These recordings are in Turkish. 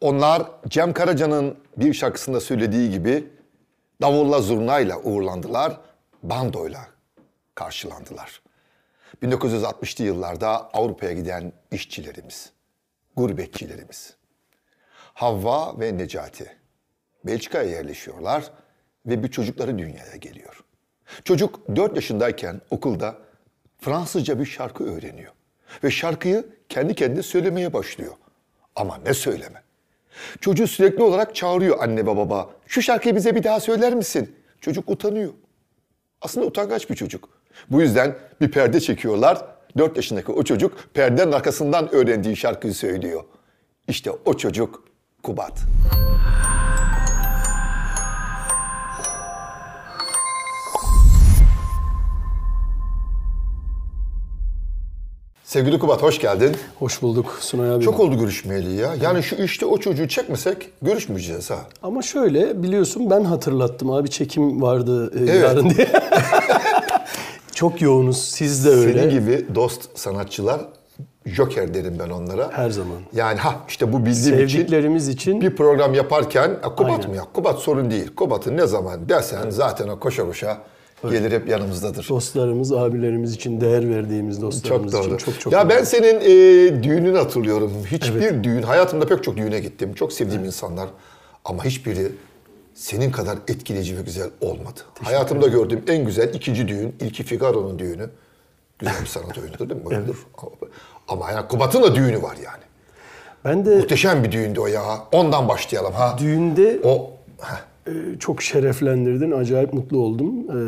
Onlar Cem Karaca'nın bir şarkısında söylediği gibi davulla zurnayla uğurlandılar, bandoyla karşılandılar. 1960'lı yıllarda Avrupa'ya giden işçilerimiz, gurbetçilerimiz. Havva ve Necati Belçika'ya yerleşiyorlar ve bir çocukları dünyaya geliyor. Çocuk 4 yaşındayken okulda Fransızca bir şarkı öğreniyor. Ve şarkıyı kendi kendine söylemeye başlıyor. Ama ne söyleme. Çocuğu sürekli olarak çağırıyor anne ve baba. Şu şarkıyı bize bir daha söyler misin? Çocuk utanıyor. Aslında utangaç bir çocuk. Bu yüzden bir perde çekiyorlar. 4 yaşındaki o çocuk perdenin arkasından öğrendiği şarkıyı söylüyor. İşte o çocuk Kubat. Sevgili Kubat hoş geldin. Hoş bulduk Sunay abi. Çok oldu görüşmeyeli ya. Yani şu işte o çocuğu çekmesek görüşmeyeceğiz ha. Ama şöyle biliyorsun ben hatırlattım abi çekim vardı e, yarın diye. Çok yoğunuz siz de öyle. Senin gibi dost sanatçılar Joker derim ben onlara. Her zaman. Yani ha işte bu bildiğim için Sevdiklerimiz için bir program yaparken "Ya Kubat Aynen. mı ya? Kubat sorun değil. Kubat'ı ne zaman dersen zaten o koşa koşa gelir hep yanımızdadır. dostlarımız, abilerimiz için değer verdiğimiz Çok dostlarımız doğru. için çok çok ya ben senin e, düğününü hatırlıyorum. Hiçbir düğün, hayatımda pek çok düğüne gittim. Çok sevdiğim insanlar. Ama hiçbiri senin kadar etkileyici ve güzel olmadı. Hayatımda gördüğüm en güzel ikinci düğün, ilki Figaro'nun düğünü. Güzel bir sanat oyunudur değil mi? Oyundur. Ama yani Kubat'ın da düğünü var yani. Ben de Muhteşem bir düğündü o ya. Ondan başlayalım ha. düğünde O heh, çok şereflendirdin. Acayip mutlu oldum. E,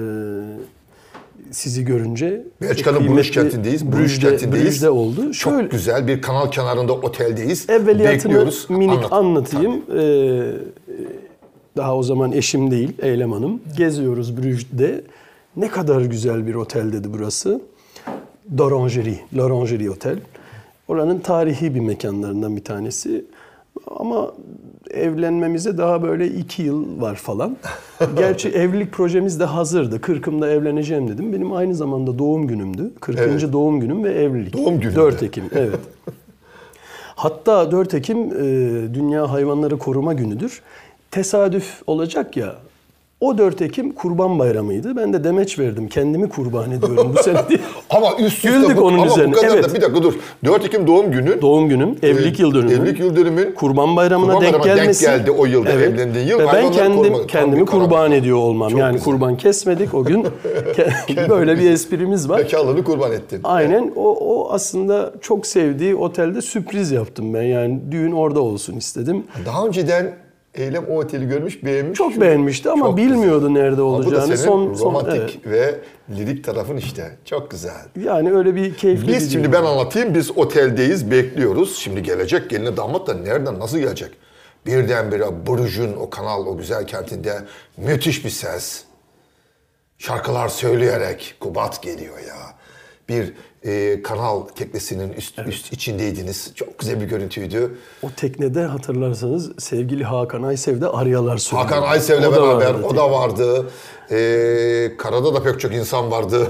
sizi görünce. Belçika'nın Bruges kentindeyiz. Bruges kentindeyiz. Brüj'de oldu. Çok Şöyle, güzel bir kanal kenarında oteldeyiz. Evveliyatını Bekliyoruz. minik Anlat. anlatayım. Ee, daha o zaman eşim değil, Eylem Hanım. Geziyoruz Brüj'de. Ne kadar güzel bir otel dedi burası. D'Orangerie, L'Orangerie Otel. Oranın tarihi bir mekanlarından bir tanesi. Ama evlenmemize daha böyle iki yıl var falan. Gerçi evlilik projemiz de hazırdı. Kırkımda evleneceğim dedim. Benim aynı zamanda doğum günümdü. 40. Evet. doğum günüm ve evlilik. Doğum gününde. 4 Ekim, evet. Hatta 4 Ekim e, Dünya Hayvanları Koruma Günü'dür. Tesadüf olacak ya. O 4 Ekim Kurban Bayramı'ydı. Ben de demeç verdim. Kendimi kurban ediyorum bu sene diye. Ama üst üste Güldük bu, onun ama üzerine. bu kadar Evet. da bir dakika dur. 4 Ekim doğum günü. Doğum günüm, evlilik e, yıl dönümü. Evlilik yıl dönümün. Kurban Bayramı'na Kurban denk Bayramı'na denk gelmesi. geldi o yılda, evlendiğin yıl. Ve ben kendim korumak. Tam kendimi bir karar. kurban ediyor olmam. Çok yani güzel. kurban kesmedik o gün. Böyle bir esprimiz var. Bekarlığını kurban ettin. Aynen o, o aslında çok sevdiği otelde sürpriz yaptım ben. Yani düğün orada olsun istedim. Daha önceden Eylem o oteli görmüş, beğenmiş. Çok beğenmişti ama Çok bilmiyordu nerede Ama bu da olacağını. senin son, son romantik evet. ve lirik tarafın işte. Çok güzel. Yani öyle bir keyifli bir Biz şimdi düğün. ben anlatayım. Biz oteldeyiz, bekliyoruz. Şimdi gelecek gelini damat da nereden, nasıl gelecek? Birdenbire Bruges'un o kanal, o güzel kentinde müthiş bir ses. Şarkılar söyleyerek Kubat geliyor ya. Bir e, kanal teknesinin üst, üst içindeydiniz. Çok güzel bir görüntüydü. O teknede hatırlarsanız sevgili Hakan Aysev de aryalar söylüyor. Hakan Aysev'le beraber vardı o da vardı. Ee, karada da pek çok insan vardı.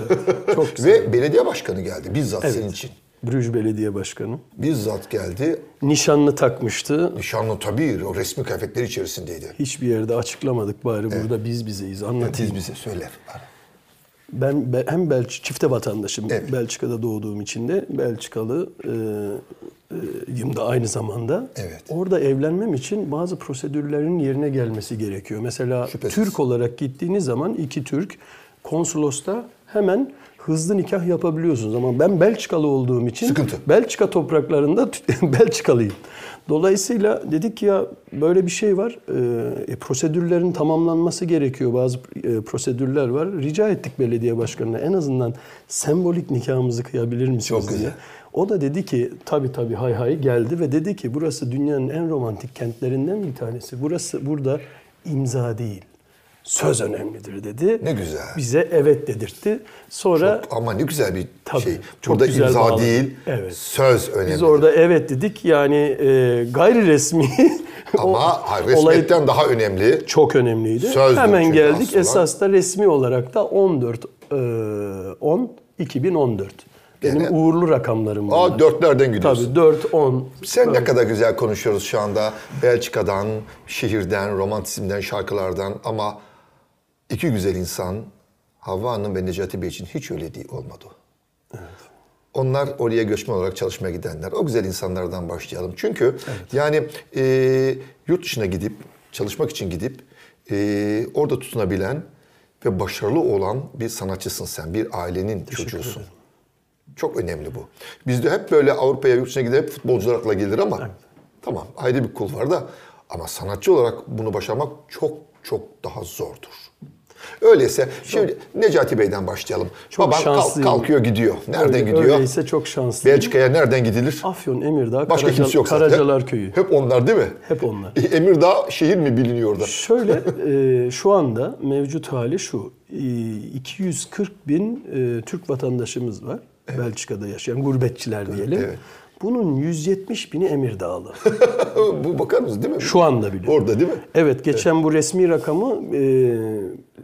çok güzel. Ve belediye başkanı geldi bizzat senin için. Brüj Belediye Başkanı. Bizzat geldi. Nişanlı takmıştı. Nişanlı tabii o resmi kıyafetler içerisindeydi. Hiçbir yerde açıklamadık bari burada biz bizeyiz. Anlatayım. Biz bize söyle. Ben be- hem Belç çifte vatandaşım. Evet. Belçika'da doğduğum için de Belçikalı e, e, da aynı zamanda. Evet. Orada evlenmem için bazı prosedürlerin yerine gelmesi gerekiyor. Mesela Şüphesiz. Türk olarak gittiğiniz zaman iki Türk konsolosta hemen hızlı nikah yapabiliyorsunuz. Ama ben Belçikalı olduğum için Sıkıntı. Belçika topraklarında Belçikalıyım. Dolayısıyla dedik ki ya böyle bir şey var. E, prosedürlerin tamamlanması gerekiyor. Bazı e, prosedürler var. Rica ettik belediye başkanına en azından sembolik nikahımızı kıyabilir misiniz Çok diye. güzel. O da dedi ki tabii tabii hay hay geldi ve dedi ki burası dünyanın en romantik kentlerinden bir tanesi. Burası burada imza değil. Söz önemlidir dedi. Ne güzel. Bize evet dedirtti. Sonra Ama ne güzel bir Tabii, şey. çok Burada güzel imza bağladı. değil, Evet. söz önemli. Biz orada evet dedik yani e, gayri resmi Ama o resmiyetten daha önemli. çok önemliydi. Sözdür Hemen geldik. aslında. Esas da resmi olarak da 14 e, 10 2014. Benim Gene- uğurlu rakamlarım bunlar. Aa dörtlerden gidiyorsun. Tabii 4, 10. Sen ne kadar güzel konuşuyoruz şu anda. Belçika'dan, şehirden, romantizmden, şarkılardan ama iki güzel insan Havva Hanım ve Necati Bey için hiç öyle değil olmadı. Onlar oraya göçmen olarak çalışmaya gidenler. O güzel insanlardan başlayalım. Çünkü yani e, yurt dışına gidip, çalışmak için gidip e, orada tutunabilen ve başarılı olan bir sanatçısın sen. Bir ailenin çocuğusun. Çok önemli bu. Bizde hep böyle Avrupa'ya yurt dışına gidip futbolcular akla gelir ama tamam ayrı bir kul var da ama sanatçı olarak bunu başarmak çok çok daha zordur. Öyleyse şimdi Necati Bey'den başlayalım. Çok Baban kalk- şanslıyım. kalkıyor gidiyor. Nereden Öyle- gidiyor? Öyleyse çok şanslıyım. Belçika'ya nereden gidilir? Afyon, Emirdağ, Başka Karaca- kimse yok zaten. Karacalar Köyü. Hep onlar değil mi? Hep onlar. Emirdağ şehir mi biliniyor orada? Şöyle e, şu anda mevcut hali şu. E, 240 bin e, Türk vatandaşımız var. Belçika'da yaşayan gurbetçiler diyelim. evet. Bunun 170 bini Emirdağlı. bu bakar mısın değil mi? Şu anda bile. Orada değil mi? Evet geçen bu resmi rakamı e,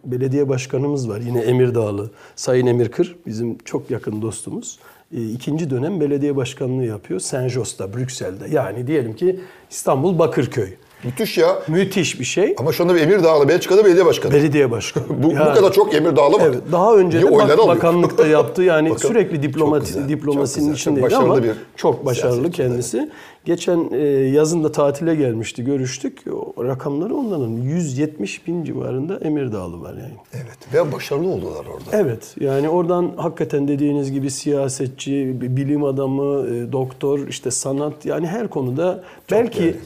belediye başkanımız var yine Emirdağlı. Sayın Emir Kır bizim çok yakın dostumuz. E, ikinci dönem belediye başkanlığı yapıyor Saint-Jos'ta, Brüksel'de. Yani diyelim ki İstanbul Bakırköy. Müthiş ya. Müthiş bir şey. Ama şu anda bir Emirdağlı Belçika'da belediye başkanı. Belediye başkanı. bu, bu Yani- kadar çok Emirdağlı var. Evet, daha önce Niye de bak- bakanlıkta yaptı. Yani Bakan- sürekli diplomati, Çok güzel, diplomasinin çok güzel, çok içindeydi ama bir çok başarılı kendisi. Geçen e, yazın da tatile gelmişti, görüştük. O rakamları onların 170 bin civarında Emirdağlı var yani. Evet ve başarılı oldular orada. Evet yani oradan hakikaten dediğiniz gibi siyasetçi, bi- bilim adamı, e, doktor, işte sanat yani her konuda belki değerli.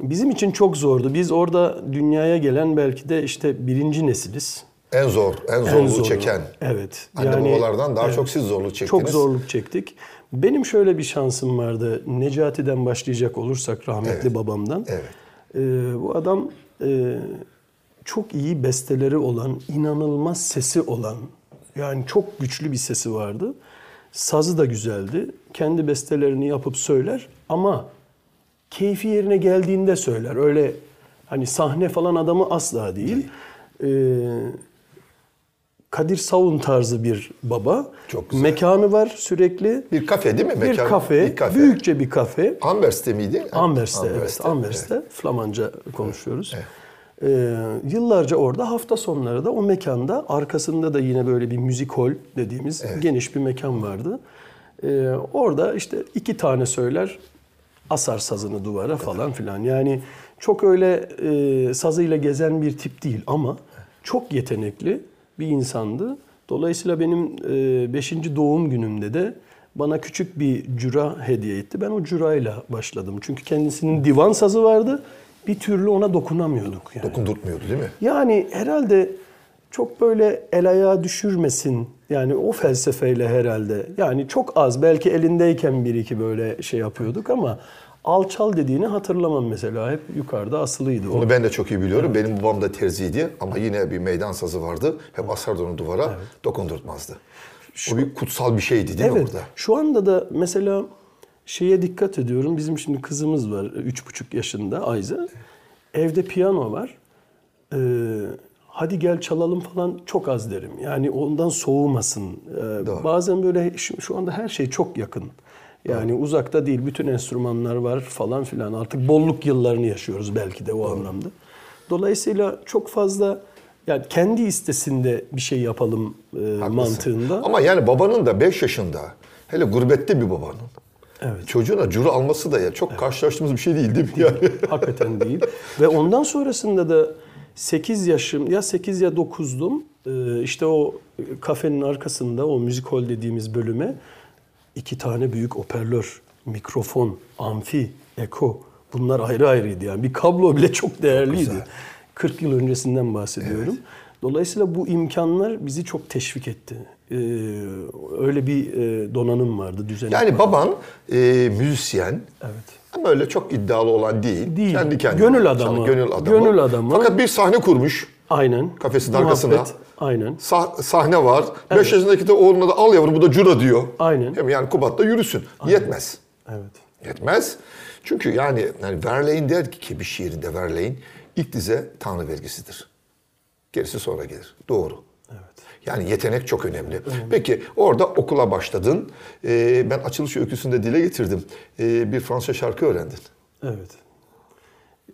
Bizim için çok zordu. Biz orada dünyaya gelen belki de işte birinci nesiliz. En zor, en En zorluğu zoru. çeken. Evet. Anne babalardan daha çok siz zorluk çektiniz. Çok zorluk çektik. Benim şöyle bir şansım vardı. Necati'den başlayacak olursak rahmetli babamdan. Evet. Ee, bu adam e, çok iyi besteleri olan, inanılmaz sesi olan, yani çok güçlü bir sesi vardı. Sazı da güzeldi. Kendi bestelerini yapıp söyler ama keyfi yerine geldiğinde söyler. Öyle hani sahne falan adamı asla değil. Ee, Kadir Savun tarzı bir baba. Çok güzel. Mekanı var sürekli. Bir kafe değil mi? Bir Mekan- kafe, bir kafe. büyükçe bir kafe. Anvers'te miydi? Anvers'te, evet. Anvers'te, Anvers'te. Flamanca konuşuyoruz. Ee, yıllarca orada hafta sonları da o mekanda arkasında da yine böyle bir müzik hol dediğimiz geniş bir mekan vardı. Ee, orada işte iki tane söyler asar sazını duvara falan filan. Yani çok öyle e, sazıyla gezen bir tip değil ama çok yetenekli bir insandı. Dolayısıyla benim 5. doğum günümde de bana küçük bir cüra hediye etti. Ben o cürayla başladım. Çünkü kendisinin divan sazı vardı. Bir türlü ona dokunamıyorduk yani. Dokundurtmuyordu değil mi? Yani herhalde çok böyle el ayağa düşürmesin. Yani o felsefeyle herhalde. Yani çok az belki elindeyken bir iki böyle şey yapıyorduk ama alçal dediğini hatırlamam mesela. Hep yukarıda asılıydı o. Onu ben de çok iyi biliyorum. Benim babam da terziydi ama yine bir meydan sazı vardı. Hep asardı onu duvara, dokundurtmazdı. O bir kutsal bir şeydi değil mi Evet. orada? Şu anda da mesela şeye dikkat ediyorum. Bizim şimdi kızımız var. Üç buçuk yaşında Ayza. Evde piyano var. Ee, hadi gel çalalım falan çok az derim. Yani ondan soğumasın. Ee, Doğru. bazen böyle şu, şu anda her şey çok yakın. Yani uzakta değil bütün enstrümanlar var falan filan. Artık bolluk yıllarını yaşıyoruz belki de o anlamda. Dolayısıyla çok fazla yani kendi istesinde bir şey yapalım e, Haklısın. mantığında. Ama yani babanın da 5 yaşında, hele gurbette bir babanın. Evet. Çocuğuna curu alması da ya çok karşılaştığımız bir şey değil değil mi yani? Hakikaten değil. Ve ondan sonrasında da 8 yaşım ya 8 ya 9'dum. Ee, işte o kafenin arkasında o müzik hol dediğimiz bölüme iki tane büyük hoparlör, mikrofon, amfi, eko bunlar ayrı ayrıydı yani. Bir kablo bile çok değerliydi. güzel. 40 yıl öncesinden bahsediyorum. Dolayısıyla bu imkanlar bizi çok teşvik etti. Ee, öyle bir e, donanım vardı, düzen. Yani baban e, müzisyen. Evet. Ama öyle çok iddialı olan değil. Değil. Kendi kendine. Gönül adamı. Gönül adamı. Gönül adamı. Fakat bir sahne kurmuş. Aynen. Kafesinin Muhabbet, arkasına. Aynen. Sah- sahne var. 5 yaşındaki de oğluna da al yavrum bu da cura diyor. Aynen. Hem yani Kubat'ta yürüsün. Yetmez. Evet. Yetmez. Çünkü yani, yani Verlaine der ki bir şiirinde Verlaine ilk dize Tanrı vergisidir. Gerisi sonra gelir. Doğru. Yani yetenek çok önemli. Peki orada okula başladın. Ee, ben açılış öyküsünde dile getirdim. Ee, bir Fransızca şarkı öğrendin. Evet.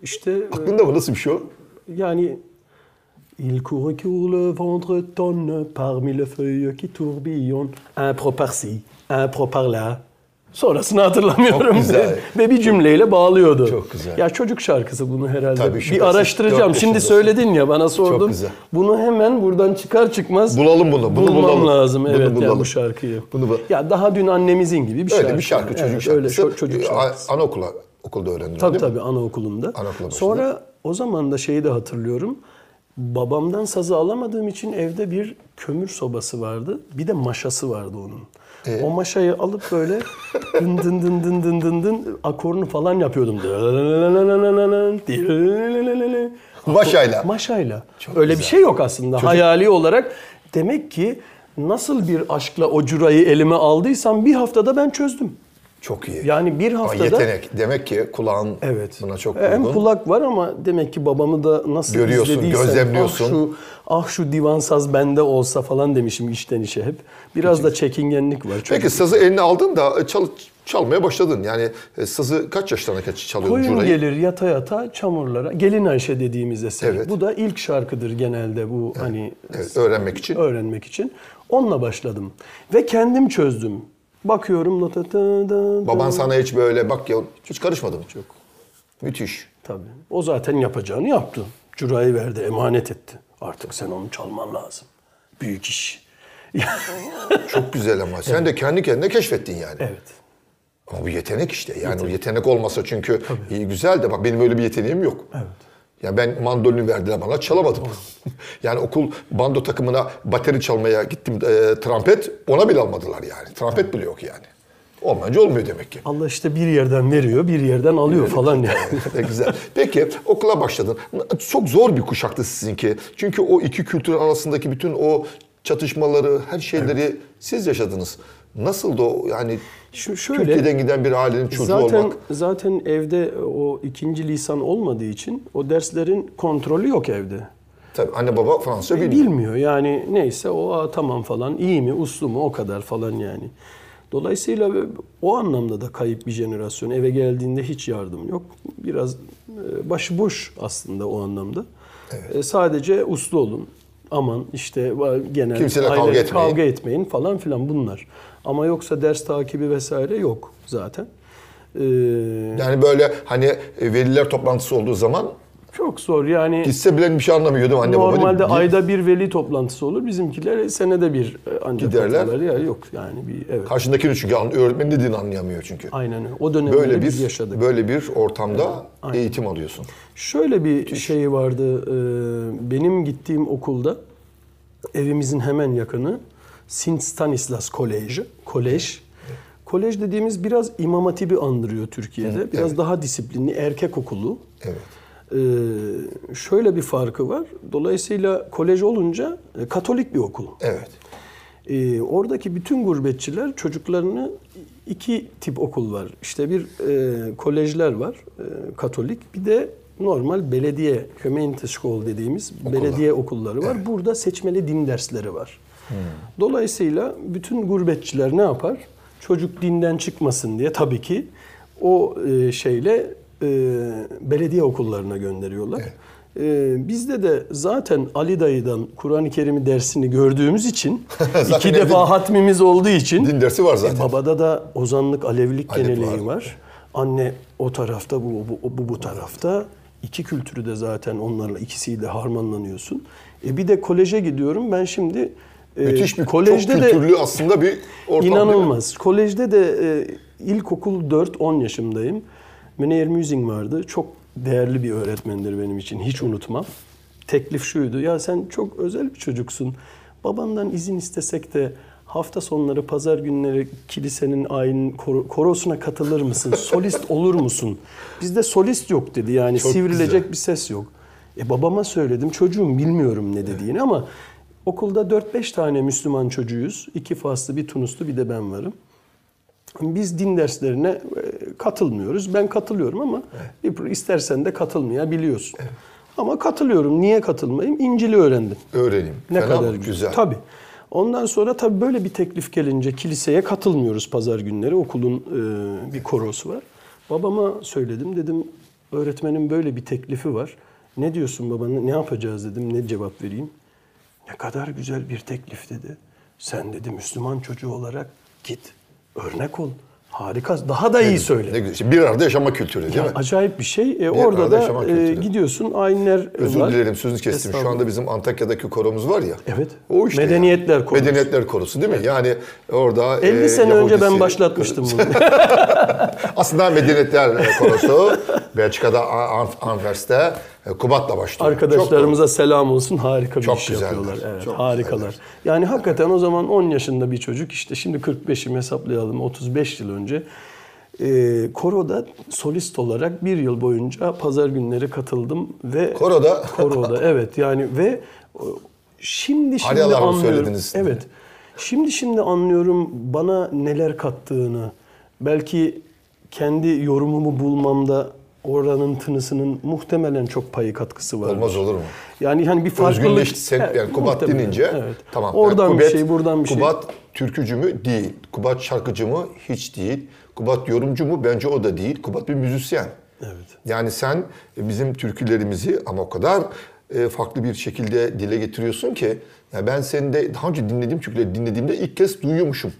İşte Aklında mı? Nasıl bir şey o? yani Il court court le ventre tonne parmi les feuilles qui tourbillonnent. Un pro par-ci, un pro par-là. Sonrasını hatırlamıyorum. Çok güzel. Ve bir cümleyle bağlıyordu. Çok güzel. Ya çocuk şarkısı bunu herhalde. Tabii, bir şüphesiz. araştıracağım. Dört Şimdi söyledin ya bana sordun. güzel. Bunu hemen buradan çıkar çıkmaz Bulalım bunu, bunu bulmam bulalım. lazım. Bunu evet ya bulalım. bu şarkıyı. Bunu bu- Ya daha dün annemizin gibi bir şarkı. Öyle bir şarkı, çocuk Evet, şarkısı. Öyle ço- çocuk Ee, şarkısı. Anaokula, okulda öğrendin Tabii tabii anaokulunda. Başladın. Sonra o zaman da şeyi de hatırlıyorum. Babamdan sazı alamadığım için evde bir kömür sobası vardı. Bir de maşası vardı onun. Ee? O maşayı alıp böyle dın dın dın dın dın dın dın akorunu falan yapıyordum. Maşayla. Maşayla. Çok Öyle bir güzel. şey yok aslında. Hayali olarak demek ki nasıl bir aşkla o curayı elime aldıysam bir haftada ben çözdüm. Çok iyi. Yani bir Ama haftada yetenek. Demek ki kulağın Evet. buna çok E, Hem uygun. kulak var ama demek ki babamı da nasıl Görüyorsun, izlediysem, gözlemliyorsun. Ah şu, ah şu divan saz bende olsa falan demişim içten içe hep. Biraz da çekingenlik var. Çok Peki sazı eline aldın da e, çal, çalmaya başladın. Yani e, sazı kaç yaşlarına kaç çalıyordun Koyun curayı? gelir yata yata çamurlara. Gelin Ayşe dediğimiz eser. Evet. Bu da ilk şarkıdır genelde bu hani Evet, öğrenmek için. öğrenmek için. Onunla başladım. Ve kendim çözdüm. Bakıyorum nota ta da Baban sana hiç böyle bak ya hiç karışmadı mı? Çok. Müthiş. Tabii. O zaten yapacağını yaptı. Curayı verdi, emanet etti. Artık sen onu çalman lazım. Büyük iş. Çok güzel ama. Sen de kendi kendine keşfettin yani. evet. Ama bu yetenek işte. Yani o yetenek olmasa çünkü iyi güzel de bak benim öyle bir yeteneğim yok. Evet. Ya ben mandolini verdiler bana çalamadım. yani okul bando takımına bateri çalmaya gittim e, trompet ona bile almadılar yani. Trompet bile yok yani. Olmayınca olmuyor demek ki. Allah işte bir yerden veriyor, bir yerden alıyor falan yani. ne güzel. Peki okula başladın. Çok zor bir kuşaktı sizinki. Çünkü o iki kültür arasındaki bütün o çatışmaları, her şeyleri siz yaşadınız. Nasıldı o yani Şu şöyle Türkiye'den giden bir ailenin çocuğu zaten olmak? zaten evde o ikinci lisan olmadığı için o derslerin kontrolü yok evde. Tabii anne baba Fransızca bilmiyor. Bilmiyor yani neyse o aa, tamam falan iyi mi uslu mu o kadar falan yani. Dolayısıyla o anlamda da kayıp bir jenerasyon. Eve geldiğinde hiç yardım yok. Biraz e, başıboş aslında o anlamda. E, Sadece uslu olun. Aman işte genel Kimseyle kavga etmeyin. kavga etmeyin falan filan bunlar. Ama yoksa ders takibi vesaire yok zaten. E, Yani böyle hani veliler toplantısı olduğu zaman çok zor yani. gitse bile bir şey anlamıyor değil mi anne baba? değil mi? Normalde ayda bir veli toplantısı olur. Bizimkiler senede bir e, ancak Giderler. Ya yok yani bir evet. Karşındakini çünkü ne dediğini anlayamıyor çünkü. Aynen. O dönemleri Böyle biz bir yaşadık. böyle bir ortamda eğitim alıyorsun. Şöyle bir şey vardı. e, Benim gittiğim okulda evimizin hemen yakını Sint Stanislas Koleji. Kolej. Kolej dediğimiz biraz İmam Hatip'i andırıyor Türkiye'de. Biraz evet. daha disiplinli erkek okulu. Evet. Ee, şöyle bir farkı var. Dolayısıyla kolej olunca e, Katolik bir okul. Evet. Ee, oradaki bütün gurbetçiler çocuklarını iki tip okul var. İşte bir e, kolejler var, e, Katolik. Bir de normal belediye, Gemeente School dediğimiz belediye okulları var. Burada seçmeli din dersleri var. Dolayısıyla bütün gurbetçiler ne yapar? Çocuk dinden çıkmasın diye tabii ki o şeyle e, belediye okullarına gönderiyorlar. E, bizde de zaten Ali Dayı'dan Kur'an-ı Kerim'i dersini gördüğümüz için iki defa hatmimiz olduğu için Din dersi var zaten. e, babada da ozanlık, Alevilik Alev geneliği var. var. Anne o tarafta, bu bu, bu bu tarafta. İki kültürü de zaten onlarla ikisiyle harmanlanıyorsun. E bir de koleje gidiyorum. Ben şimdi e, Müthiş bir kolejde çok de kültürlü aslında bir ortam. İnanılmaz. Kolejde de e, ilkokul 4-10 yaşımdayım. Meneer Müzing vardı. Çok değerli bir öğretmendir benim için. Hiç unutmam. Teklif şuydu. Ya sen çok özel bir çocuksun. Babandan izin istesek de hafta sonları, pazar günleri kilisenin ayin koro- korosuna katılır mısın? Solist olur musun? Bizde solist yok dedi. Yani Çok sivrilecek güzel. bir ses yok. E babama söyledim. Çocuğum bilmiyorum ne dediğini ama okulda 4-5 tane Müslüman çocuğuyuz. İki Faslı, bir Tunuslu, bir de ben varım. Biz din derslerine e, katılmıyoruz. Ben katılıyorum ama bir- istersen de katılmayabiliyorsun. Ama katılıyorum. Niye katılmayayım? İncil'i öğrendim. Öğreneyim. Ne Fena kadar mı? güzel. Tabii. Ondan sonra tabii böyle bir teklif gelince kiliseye katılmıyoruz pazar günleri. Okulun e, bir korosu var. Babama söyledim. Dedim öğretmenin böyle bir teklifi var. Ne diyorsun baba? Ne yapacağız dedim. Ne cevap vereyim? Ne kadar güzel bir teklif dedi. Sen dedi Müslüman çocuğu olarak git. Örnek ol. Harika. Daha da iyi söyle. Ne güzel. Bir arada yaşama kültürü değil mi? acayip bir şey. E, orada arada yaşamak da e, kültürü. gidiyorsun ayinler Özür var. dilerim sözünü kestim. Şu Estağfurullah. anda bizim Antakya'daki koromuz var ya. Evet. O işte. Medeniyetler ya. Korosu. Medeniyetler Korosu değil mi? Yani orada 50 e, sene önce ben Yahudisi- başlatmıştım bunu. Aslında Medeniyetler Korosu Belçika'da An- Anvers'te e, Kubat'la başlıyor. Arkadaşlarımıza selam olsun. Harika bir Çok iş güzeller, yapıyorlar. Evet, çok harikalar. güzeller. Yani hakikaten o zaman 10 yaşında bir çocuk işte şimdi 45'im hesaplayalım 35 yıl önce e, koroda solist olarak bir yıl boyunca pazar günleri katıldım ve Koroda? koroda evet yani ve şimdi şimdi Aryalar anlıyorum. söylediniz? Evet. Şimdi şimdi anlıyorum bana neler kattığını. Belki kendi yorumumu bulmamda oranın tınısının muhtemelen çok payı katkısı var. Olmaz olur mu? Yani hani bir farklılık. Özgünleşti sen, Evet, yani Kubat denince evet. tamam. Oradan yani bir Kubat- şey, buradan bir şey. Kubat türkücü mü? Değil. Kubat şarkıcı mı? Hiç değil. Kubat yorumcu mu? Bence o da değil. Kubat bir müzisyen. Evet. Yani sen e, bizim türkülerimizi ama o kadar e, farklı bir şekilde dile getiriyorsun ki ya ben senin de daha önce dinlediğim türküleri dinlediğimde ilk kez duyuyormuşum.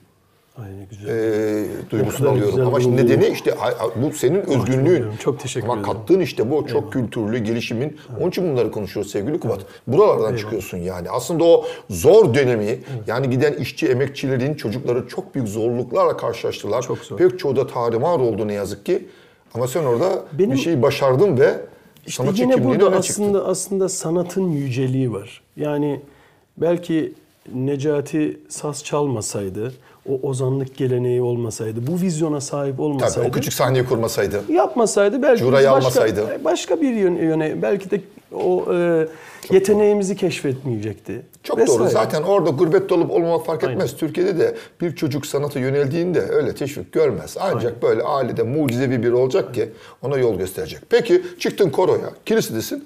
Ay ne güzel. E, duygusunu alıyorum. Ama şimdi bulunuyor. nedeni işte bu senin özgünlüğün. ederim. Çok teşekkür Ama ederim. kattığın işte bu çok kültürlü gelişimin. Onun için bunları konuşuyoruz sevgili Kubat. Buralardan çıkıyorsun yani. Aslında o zor dönemi yani giden işçi emekçilerin çocukları çok büyük zorluklarla karşılaştılar. Çok zor. Pek çoğu da tarihmar oldu ne yazık ki. Ama sen orada Benim- bir şeyi başardın ve İşte sanatçı yine burada aslında aslında sanatın yüceliği var. Yani belki Necati saz çalmasaydı, o ozanlık geleneği olmasaydı, bu vizyona sahip Tabii olmasaydı, o küçük sahneyi kurmasaydı. yapmasaydı belki Curayı başka, almasaydı. başka bir yöne, belki de o e, yeteneğimizi keşfetmeyecekti. Çok Vesaire. doğru. Zaten orada gurbette olup olmamak fark etmez. Türkiye'de de bir çocuk sanata yöneldiğinde öyle teşvik görmez. Ancak böyle ailede mucizevi biri olacak ki ona yol gösterecek. Peki çıktın koroya, kilisedesin.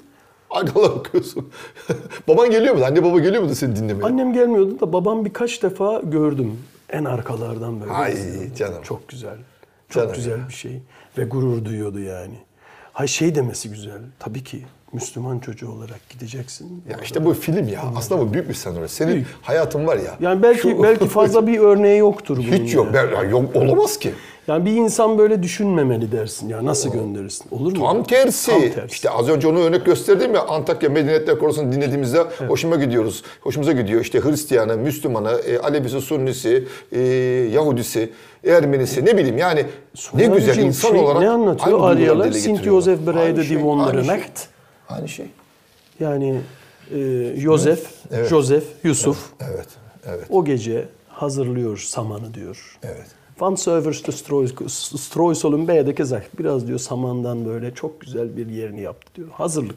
Aynalar okuyorsun. Baban geliyor mu? Anne baba geliyor mu da seni dinlemeye? Annem gelmiyordu da babam birkaç defa gördüm. En arkalardan böyle. Ay izliyordu. canım. Çok güzel. Çok Canım güzel bir şey. Ve gurur duyuyordu yani. Hay şey demesi güzel. Tabii ki Müslüman çocuğu olarak gideceksin. Ya işte bu film ya. Aslında bu büyük bir senaryo. Senin Büyük. hayatın var ya. Yani belki şu- belki fazla bir örneği yoktur bunun. Hiç yok. yani. Ben, yok olamaz ki. Yani bir insan böyle düşünmemeli dersin ya. Nasıl gönderirsin? Olur mu? Tam tersi. Tam tersi. İşte az önce onu örnek gösterdim ya Antakya Medeniyetler Korosu'nu dinlediğimizde hoşuma gidiyoruz. Hoşumuza gidiyor. İşte Hristiyanı, Müslümanı, e, Alevisi, Sunnisi, e, Yahudisi, Ermenisi ne bileyim yani ne güzel Abicim, insan şey, olarak Ne anlatıyor Aryalar? Sint. Josef şey, Wondere aynı şey. Nacht. Aynı şey. Yani e, Josef, Evet. Josef, Yusuf Evet, evet, o gece hazırlıyor samanı diyor. evet. Van Söverste Streusol'un B'de gesagt. Biraz diyor samandan böyle çok güzel bir yerini yaptı diyor. Hazırlık.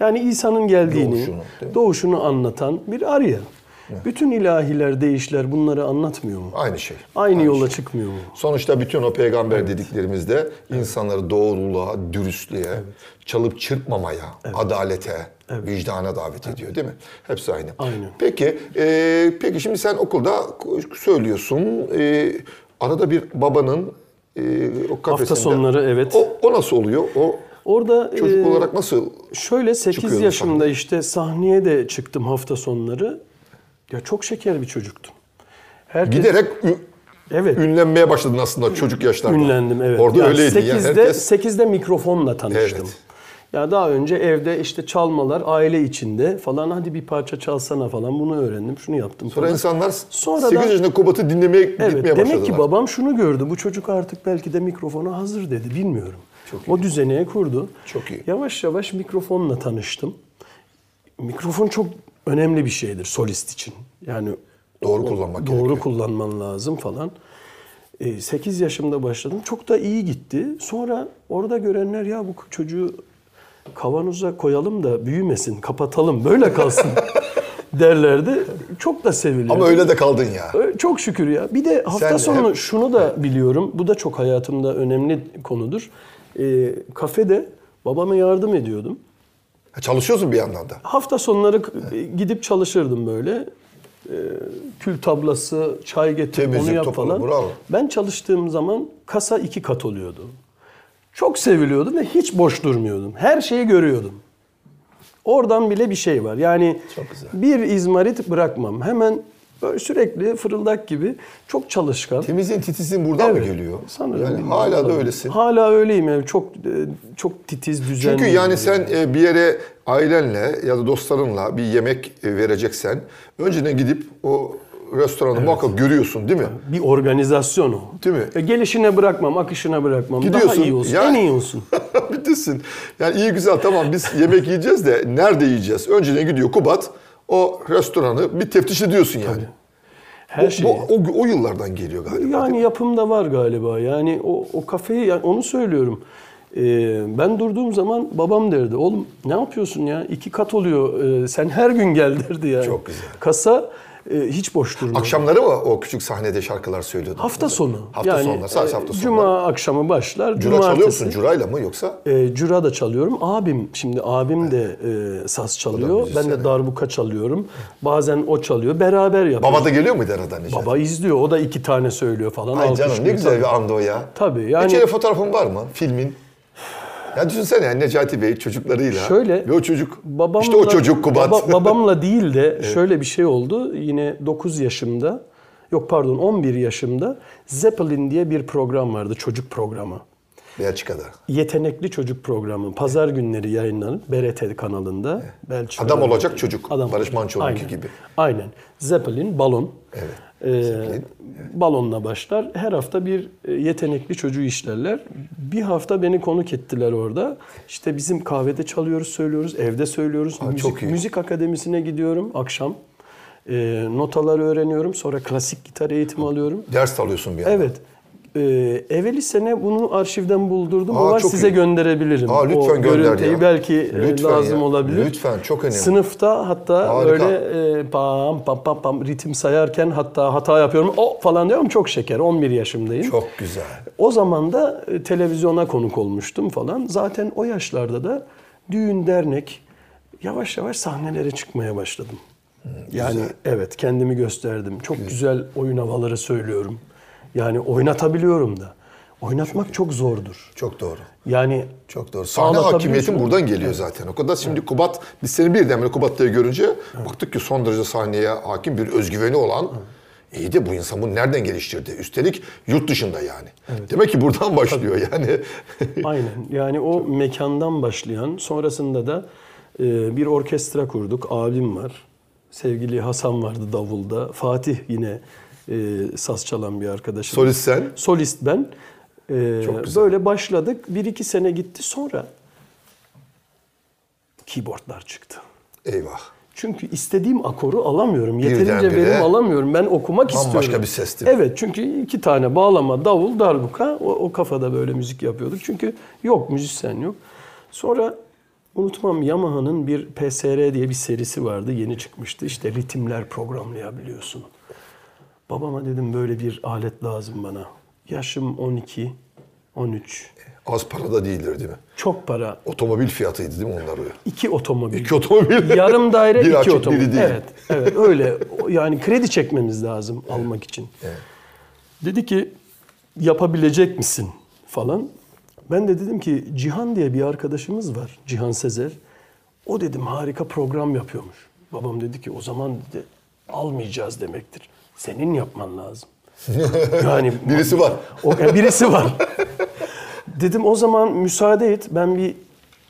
Yani İsa'nın geldiğini, Doğuşunu, doğuşunu anlatan bir arya. Bütün ilahiler, değişler bunları anlatmıyor mu? Aynı şey. Aynı yola çıkmıyor mu? Sonuçta bütün o peygamber dediklerimizde insanları doğruluğa, dürüstlüğe, çalıp çırpmamaya, adalete, vicdana davet ediyor değil mi? Hepsi aynı. Aynen. Peki, e, peki şimdi sen okulda söylüyorsun, e, arada bir babanın e, o kafesinde... sonları, evet. O, o nasıl oluyor? O Orada çocuk e, olarak nasıl? Şöyle 8 çıkıyordun yaşımda sahneye? işte sahneye de çıktım hafta sonları. Ya çok şeker bir çocuktum. Herkes, Giderek Evet. ünlenmeye başladın aslında çocuk yaşlarda. Ünlendim evet. Orada Yani öyleydin. Yani 8'de, herkes... 8'de mikrofonla tanıştım. Evet. Ya daha önce evde işte çalmalar aile içinde falan hadi bir parça çalsana falan bunu öğrendim. Şunu yaptım Sonra falan. insanlar Sonradan- 8 yaşında Kubat'ı dinlemeye Evet, gitmeye demek başladılar. ki babam şunu gördü. Bu çocuk artık belki de mikrofona hazır dedi. Bilmiyorum. Çok o düzeneye kurdu. Çok iyi. Yavaş yavaş mikrofonla tanıştım. Mikrofon çok önemli bir şeydir solist için. Yani Doğru kullanmak Doğru gerekiyor. kullanman lazım falan. 8 yaşımda başladım. Çok da iyi gitti. Sonra orada görenler ya bu çocuğu kavanoza koyalım da büyümesin, kapatalım, böyle kalsın derlerdi. Çok da seviliyor. Ama öyle de kaldın ya. Çok şükür ya. Bir de hafta Sen sonu hep- şunu da biliyorum. Bu da çok hayatımda önemli konudur. Ee, kafede babama yardım ediyordum. Ha, Çalışıyorsun bir yandan da. Hafta sonları gidip çalışırdım böyle. Ee, kül tablası, çay getir, Temizlik, onu yap falan. bravo. Ben çalıştığım zaman kasa iki kat oluyordu. Çok seviliyordum ve hiç boş durmuyordum. Her şeyi görüyordum. Oradan bile bir şey var. Yani Çok güzel. bir izmarit bırakmam. Hemen böyle sürekli fırıldak gibi çok çalışkan. Temizliğin titizliğin buradan mı geliyor? Sanırım. Yani hala da öylesin. Hala öyleyim. Yani çok e, çok titiz, düzenli. Çünkü yani sen e, bir yere ailenle ya da dostlarınla bir yemek e, vereceksen önceden gidip o restoranı muhakkak görüyorsun değil mi? bir organizasyon o. Değil mi? E, gelişine bırakmam, akışına bırakmam. Daha Gidiyorsun, iyi olsun, ya- en iyi olsun. Bitirsin. Yani iyi güzel tamam biz yemek yiyeceğiz de nerede yiyeceğiz? Önceden gidiyor Kubat o restoranı bir teftiş ediyorsun yani. Her O- şey. bu, o, o yıllardan geliyor galiba. Yani yapımda var galiba. Yani o, o kafeyi, yani onu söylüyorum. Ee, ben durduğum zaman babam derdi, oğlum ne yapıyorsun ya? İki kat oluyor. Ee, sen her gün gel derdi yani. Çok güzel. Kasa e, hiç boş durmuyor. Akşamları mı o küçük sahnede şarkılar söylüyordun? Hafta sonu. Hafta yani, sonları, sadece e, hafta sonları. Cuma akşamı başlar. Cura çalıyor musun? Curayla mı yoksa? E, cura da çalıyorum. Abim, şimdi abim de e, saz çalıyor. Ben de darbuka çalıyorum. Bazen o çalıyor. Beraber yapıyoruz. Baba da geliyor muydu aradan Necati? Baba izliyor. O da iki tane söylüyor falan. Ay canım ne güzel bir andı o ya. Tabii, yani- öyle fotoğrafın var mı filmin? Ya düşünsene yani Necati Bey çocuklarıyla. Şöyle, Ve o çocuk. Babamla, işte o çocuk Kubat. baba- babamla değil de şöyle bir şey oldu. Yine 9 yaşımda, yok pardon 11 yaşımda Zeppelin diye bir program vardı. Çocuk programı. Belçika'da. Yetenekli Çocuk Programı. Pazar günleri yayınlanıp BRT kanalında. Belçika'da. Adam olacak çocuk. Barış Manço'nunki gibi. Aynen. Zeppelin, balon. Evet. Zeppelin. balonla başlar. Her hafta bir e, yetenekli çocuğu işlerler. Bir hafta beni konuk ettiler orada. İşte bizim kahvede çalıyoruz, söylüyoruz, evde söylüyoruz. müzik, çok iyi. müzik akademisine gidiyorum akşam. Ee, notaları öğreniyorum. Sonra klasik gitar eğitimi alıyorum. Ders de alıyorsun bir yandan. Evet. Ee, evveli sene bunu arşivden buldurdum. Aa, o var çok size iyi. gönderebilirim. Aa, lütfen o gönder görüntüyü ya. belki e, Lütfen lazım ya. olabilir. Lütfen, çok önemli. Sınıfta hatta Harika. böyle e, pam pam pam pam ritim sayarken hatta hata yapıyorum. O falan diyorum çok şeker. 11 yaşımdayım. Çok güzel. O zaman da e, televizyona konuk olmuştum falan. Zaten o yaşlarda da düğün dernek yavaş yavaş sahnelere çıkmaya başladım. Yani evet kendimi gösterdim. Çok güzel oyun havaları söylüyorum. Yani oynatabiliyorum da. Oynatmak çok zordur. Çok doğru. Yani Çok doğru. Sahne hakimiyetin buradan geliyor zaten. O kadar şimdi Kubat, biz seni birdenbire Kubat'ta görünce baktık ki son derece sahneye hakim bir özgüveni olan İyi de bu insan bunu nereden geliştirdi? Üstelik yurt dışında yani. Demek ki buradan başlıyor yani. Aynen. Yani o mekandan başlayan, sonrasında da e, bir orkestra kurduk. Abim var. Sevgili Hasan vardı davulda. Fatih yine e, saz çalan bir arkadaşım. Solist sen. Solist ben. E, Çok güzel. böyle başladık. Bir iki sene gitti sonra keyboardlar çıktı. Eyvah. Çünkü istediğim akoru alamıyorum. Yeterince verim alamıyorum. Ben okumak istiyorum. bir ses değil mi? Evet çünkü iki tane bağlama, davul, darbuka o, o kafada böyle müzik yapıyorduk. Çünkü yok müzisyen yok. Sonra unutmam Yamaha'nın bir PSR diye bir serisi vardı. Yeni çıkmıştı. İşte ritimler programlayabiliyorsun. Babama dedim böyle bir alet lazım bana. Yaşım 12, 13. Az para da değildir değil mi? Çok para. Otomobil fiyatıydı değil mi onlar o? İki otomobil. İki otomobil. Yarım daire Bir iki otomobil. değil. Evet, evet öyle. Yani kredi çekmemiz lazım almak için. Dedi ki yapabilecek misin falan. Ben de dedim ki Cihan diye bir arkadaşımız var. Cihan Sezer. O dedim harika program yapıyormuş. Babam dedi ki o zaman dedi almayacağız demektir. Senin yapman lazım. Yani Birisi var. o, e, birisi var. Dedim o zaman müsaade et ben bir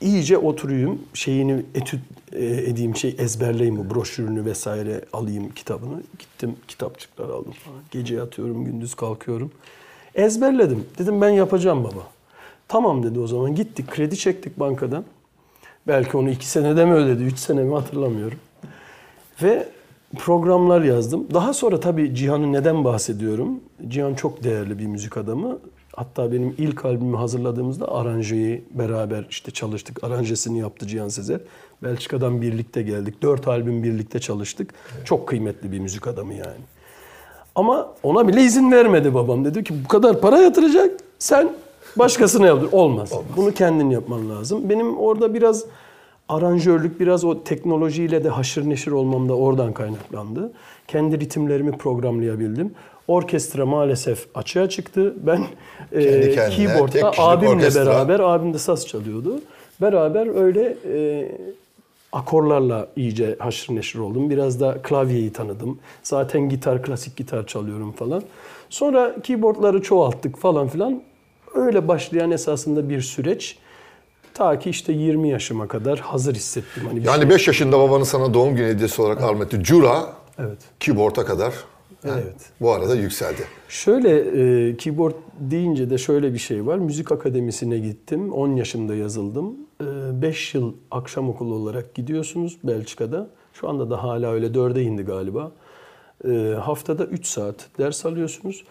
iyice oturayım şeyini etüt e, edeyim şey ezberleyeyim bu broşürünü vesaire alayım kitabını. Gittim kitapçıklar aldım falan. Gece yatıyorum gündüz kalkıyorum. Ezberledim. Dedim ben yapacağım baba. Tamam dedi o zaman gittik kredi çektik bankadan. Belki onu iki senede mi ödedi, üç sene mi hatırlamıyorum. Ve programlar yazdım. Daha sonra tabii Cihan'ı neden bahsediyorum? Cihan çok değerli bir müzik adamı. Hatta benim ilk albümü hazırladığımızda aranjeyi beraber işte çalıştık. Aranjesini yaptı Cihan Sezer. Belçika'dan birlikte geldik. Dört albüm birlikte çalıştık. Çok kıymetli bir müzik adamı yani. Ama ona bile izin vermedi babam. Dedi ki bu kadar para yatıracak sen başkasına yaptır. Olmaz. Bunu kendin yapman lazım. Benim orada biraz aranjörlük biraz o teknolojiyle de haşır neşir olmam da oradan kaynaklandı. Kendi ritimlerimi programlayabildim. Orkestra maalesef açığa çıktı. Ben e, Kendi kendine, tek keyboardda abimle orkestra. beraber, abim de saz çalıyordu. Beraber öyle e, akorlarla iyice haşır neşir oldum. Biraz da klavyeyi tanıdım. Zaten gitar, klasik gitar çalıyorum falan. Sonra keyboardları çoğalttık falan filan. Öyle başlayan esasında bir süreç. Ta ki işte 20 yaşıma kadar hazır hissettim. Hani Yani şey- 5 yaşında babanın sana doğum günü hediyesi olarak armağan etti. Cura, Evet. keyboard'a kadar yani Evet. bu arada yükseldi. Şöyle e, keyboard deyince de şöyle bir şey var. Müzik akademisine gittim. 10 yaşında yazıldım. 5 yıl akşam okulu olarak gidiyorsunuz Belçika'da. Şu anda da hala öyle 4'e indi galiba. E, haftada 3 saat ders alıyorsunuz.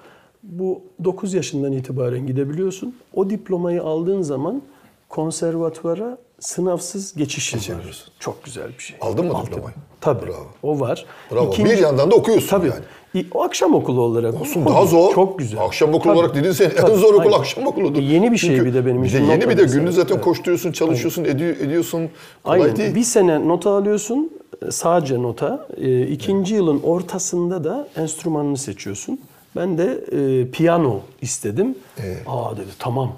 Bu 9 yaşından itibaren gidebiliyorsun. O diplomayı aldığın zaman konservatuvara sınavsız geçiş. Geçebiliyorsun. Çok güzel bir şey. Aldın mı Aldım. diplomayı? Tabii. Bravo. O var. Bravo. İkinci- Bir yandan da okuyorsun Tabii. yani. O akşam okulu olarak. Olsun daha zor. Çok güzel. Akşam okulu Tabii. olarak dedin sen en zor okul aynen. akşam okuludur. E, yeni bir şey Çünkü bir de benim Bir de için. yeni bir de günlük zaten Evet. koşturuyorsun, çalışıyorsun, ediyor, ediyorsun. Kolay Aynen. değil. Bir sene nota alıyorsun, e, sadece nota. E, ikinci yılın ortasında da enstrümanını seçiyorsun. Ben de e, piyano istedim. Aa dedi tamam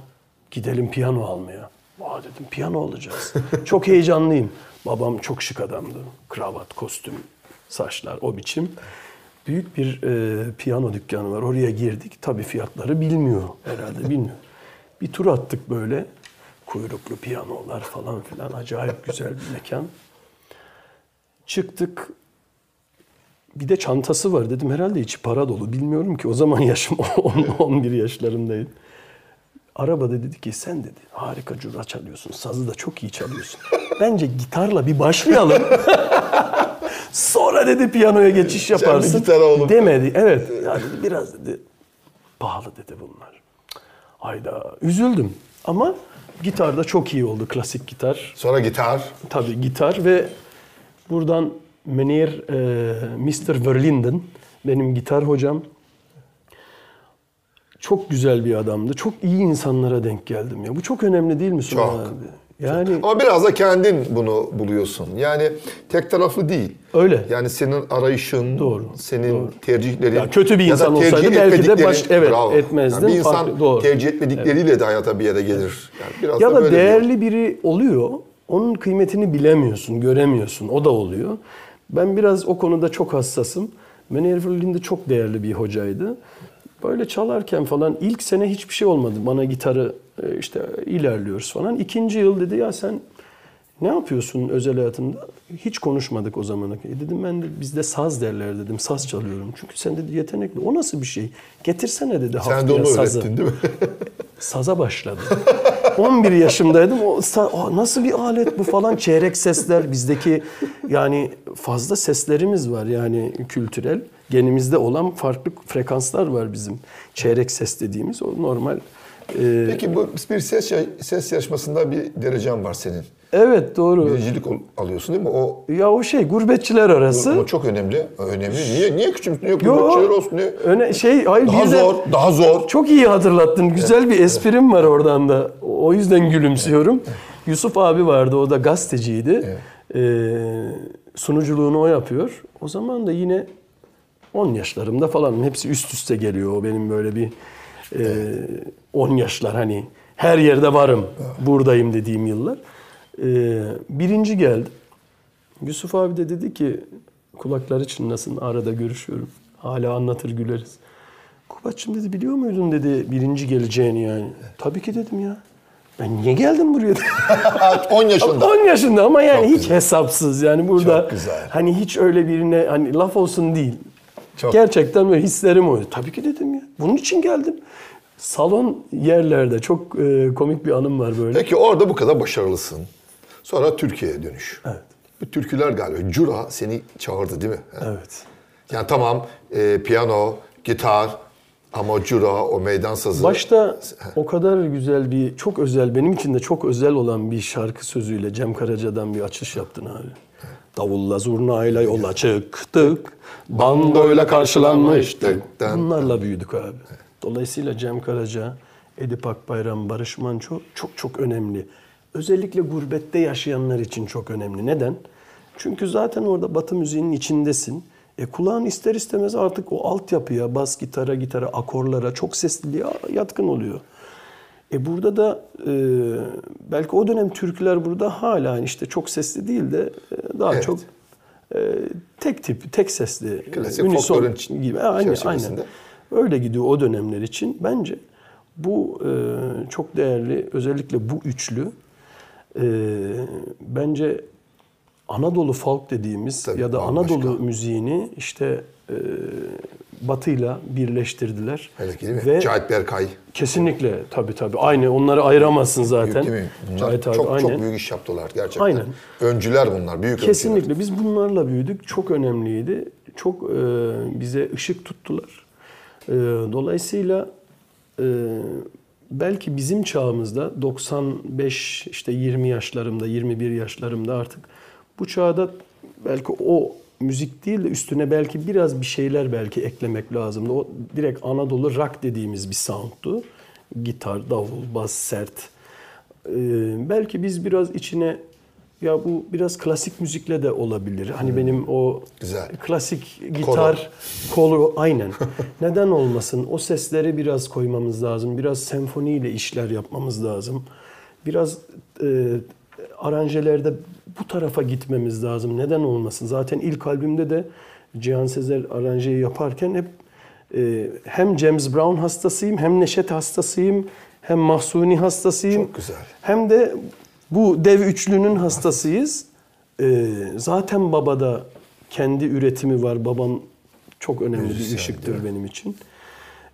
gidelim piyano almaya. Aa dedim piyano alacağız. çok heyecanlıyım. Babam çok şık adamdı. Kravat, kostüm, saçlar o biçim. Büyük bir e, piyano dükkanı var. Oraya girdik. Tabii fiyatları bilmiyor herhalde bilmiyor. Bir tur attık böyle. Kuyruklu piyanolar falan filan. Acayip güzel bir mekan. Çıktık. Bir de çantası var dedim. Herhalde içi para dolu. Bilmiyorum ki. O zaman yaşım 10, 11 yaşlarındayım. Arabada dedi ki sen dedi harika cura çalıyorsun. Sazı da çok iyi çalıyorsun. Bence gitarla bir başlayalım. Sonra dedi piyanoya geçiş yaparsın. gitar oğlum. Demedi. Evet. Ya dedi, biraz dedi pahalı dedi bunlar. Ayda üzüldüm. Ama gitar da çok iyi oldu. Klasik gitar. Sonra gitar. Tabii gitar ve buradan Meneer e, Mr. Verlinden benim gitar hocam. Çok güzel bir adamdı. Çok iyi insanlara denk geldim ya. Bu çok önemli değil mi Süleyman Çok. abi? Yani Ama biraz da kendin bunu buluyorsun. Yani tek taraflı değil. Öyle. Yani senin arayışın, Doğru, senin doğru. tercihlerin. Ya kötü bir ya da insan olsaydı belki de baş- evet, Bravo. etmezdim. Yani bir insan Farklı, doğru. tercih etmedikleriyle de hayata bir yere gelir. Yani biraz ya da bir- değerli biri oluyor. Onun kıymetini bilemiyorsun, göremiyorsun. O da oluyor. Ben biraz o konuda çok hassasım. Meneer Verlinden de çok değerli bir hocaydı. Böyle çalarken falan ilk sene hiçbir şey olmadı. Bana gitarı e, işte ilerliyoruz falan. İkinci yıl dedi ya sen ne yapıyorsun özel hayatında? Hiç konuşmadık o zamana. E Dedim ben de bizde saz derler dedim. Saz çalıyorum. Çünkü sen dedi yetenekli. O nasıl bir şey? Getirsene dedi Sen de haftaya onu sazı. öğrettin değil mi? Saza başladı. 11 yaşındaydım. O, nasıl bir alet bu falan çeyrek sesler bizdeki yani fazla seslerimiz var yani kültürel genimizde olan farklı frekanslar var bizim. Çeyrek ses dediğimiz o normal. Ee, Peki bu bir ses ses yarışmasında bir derecen var senin. Evet doğru. Birincilik ol- alıyorsun değil mi? O Ya o şey gurbetçiler arası. ama çok önemli. Önemli. Niye niye Yo, gurbetçiler olsun niye? öne şey hayır Daha bir de- zor, daha zor. Çok iyi hatırlattın. Güzel bir esprim var oradan da. O yüzden gülümsüyorum. Yusuf abi vardı. O da gazeteciydi. Ee, sunuculuğunu o yapıyor. O zaman da yine 10 yaşlarımda falan. Hepsi üst üste geliyor. O benim böyle bir e, 10 yaşlar hani her yerde varım. Buradayım dediğim yıllar. Ee, birinci geldim. Yusuf abi de dedi ki kulakları çınlasın arada görüşüyorum. Hala anlatır güleriz. Kubatçım dedi biliyor muydun dedi birinci geleceğini yani. Tabii ki dedim ya. Ben niye geldim buraya? 10 yaşında. 10 yaşında ama yani Çok hiç güzel. hesapsız yani burada Çok güzel. hani hiç öyle birine hani laf olsun değil. Çok. Gerçekten böyle hislerim oydu. Tabii ki dedim ya. Bunun için geldim. Salon yerlerde çok e, komik bir anım var böyle. Peki orada bu kadar başarılısın. Sonra Türkiye'ye dönüş. Evet. Bu türküler galiba. Cura seni çağırdı değil mi? Evet. Yani tamam e, piyano, gitar ama Cura o meydan sazı. Başta o kadar güzel bir, çok özel, benim için de çok özel olan bir şarkı sözüyle Cem Karaca'dan bir açış yaptın abi. Davulla zurnayla yola çıktık, bandoyla karşılanmıştık. Bunlarla büyüdük abi. Dolayısıyla Cem Karaca, Edip Akbayram, Barış Manço çok çok önemli. Özellikle gurbette yaşayanlar için çok önemli. Neden? Çünkü zaten orada Batı müziğinin içindesin. E kulağın ister istemez artık o altyapıya, bas gitara, gitara, akorlara, çok sesliliğe yatkın oluyor. E burada da e, belki o dönem türküler burada hala işte çok sesli değil de e, daha Evet. çok e, tek tip, tek sesli, Klasik unison gibi. Aynen, aynen. çerçevesinde. Öyle gidiyor o dönemler için. Bence bu e, çok değerli, özellikle bu üçlü e, bence Anadolu folk dediğimiz Tabii, ya da bambaşka. Anadolu müziğini işte e, Batı'yla birleştirdiler. Hele ki değil mi? Ve Cahit Berkay. kesinlikle tabii tabii aynı onları ayıramazsın zaten. Değil mi? Bunlar Cahit abi, çok, aynen. çok büyük iş yaptılar gerçekten. Aynen. Öncüler bunlar, büyük öncüler. Kesinlikle biz bunlarla büyüdük. Çok önemliydi. Çok e, bize ışık tuttular. E, dolayısıyla e, belki bizim çağımızda 95 işte 20 yaşlarımda 21 yaşlarımda artık bu çağda belki o müzik değil de üstüne belki biraz bir şeyler belki eklemek lazımdı. O direkt Anadolu rock dediğimiz bir soundtu. Gitar, davul, bas, sert. Ee, belki biz biraz içine ya bu biraz klasik müzikle de olabilir. Hani benim o Güzel. klasik gitar kolu aynen. Neden olmasın? O sesleri biraz koymamız lazım. Biraz senfoniyle işler yapmamız lazım. Biraz e, aranjelerde bu tarafa gitmemiz lazım. Neden olmasın? Zaten ilk albümde de Cihan Sezer aranjeyi yaparken hep e, hem James Brown hastasıyım, hem Neşet hastasıyım, hem Mahsuni hastasıyım. Çok güzel. Hem de bu dev üçlünün hastasıyız. Ee, zaten babada kendi üretimi var. Babam çok önemli bir Müzisyen, ışıktır benim için.